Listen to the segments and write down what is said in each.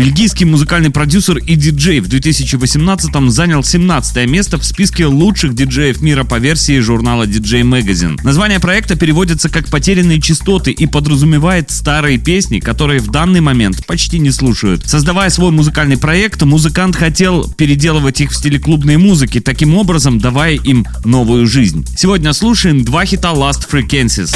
Бельгийский музыкальный продюсер и диджей в 2018-м занял 17 место в списке лучших диджеев мира по версии журнала DJ Magazine. Название проекта переводится как «Потерянные частоты» и подразумевает старые песни, которые в данный момент почти не слушают. Создавая свой музыкальный проект, музыкант хотел переделывать их в стиле клубной музыки, таким образом давая им новую жизнь. Сегодня слушаем два хита Last Frequencies.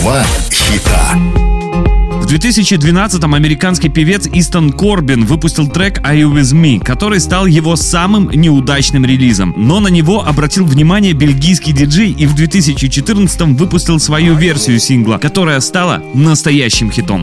Два хита. В 2012-м американский певец Истон Корбин выпустил трек «Are You With Me», который стал его самым неудачным релизом. Но на него обратил внимание бельгийский диджей и в 2014-м выпустил свою версию сингла, которая стала настоящим хитом.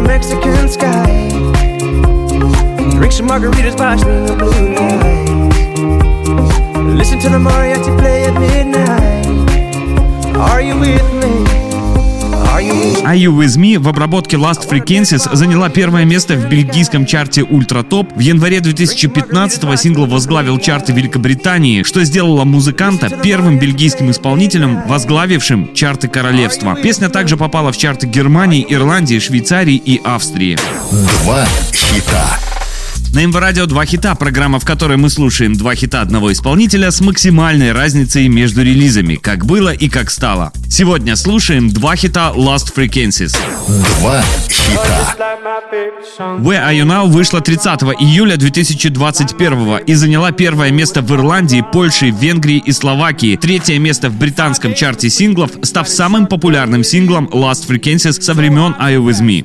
The Mexican sky. Drink some margaritas by swinging blue lights. Listen to the mariachi play at midnight. Are you with me? Are you with me? В обработке Last Frequencies заняла первое место в бельгийском чарте Ультра Топ. В январе 2015-го сингл возглавил чарты Великобритании, что сделало музыканта первым бельгийским исполнителем, возглавившим чарты королевства. Песня также попала в чарты Германии, Ирландии, Швейцарии и Австрии. Два хита. На МВ Радио два хита, программа, в которой мы слушаем два хита одного исполнителя с максимальной разницей между релизами, как было и как стало. Сегодня слушаем два хита Last Frequencies. Два хита. Where Are You Now вышла 30 июля 2021 и заняла первое место в Ирландии, Польше, Венгрии и Словакии, третье место в британском чарте синглов, став самым популярным синглом Last Frequencies со времен Are You With Me.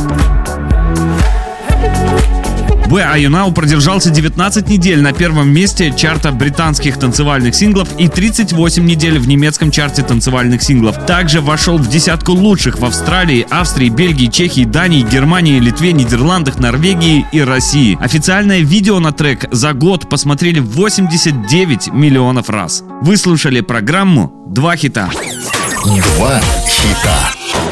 Б. Аюнау продержался 19 недель на первом месте чарта британских танцевальных синглов и 38 недель в немецком чарте танцевальных синглов. Также вошел в десятку лучших в Австралии, Австрии, Бельгии, Чехии, Дании, Германии, Литве, Нидерландах, Норвегии и России. Официальное видео на трек за год посмотрели 89 миллионов раз. Вы слушали программу «Два хита». Два хита.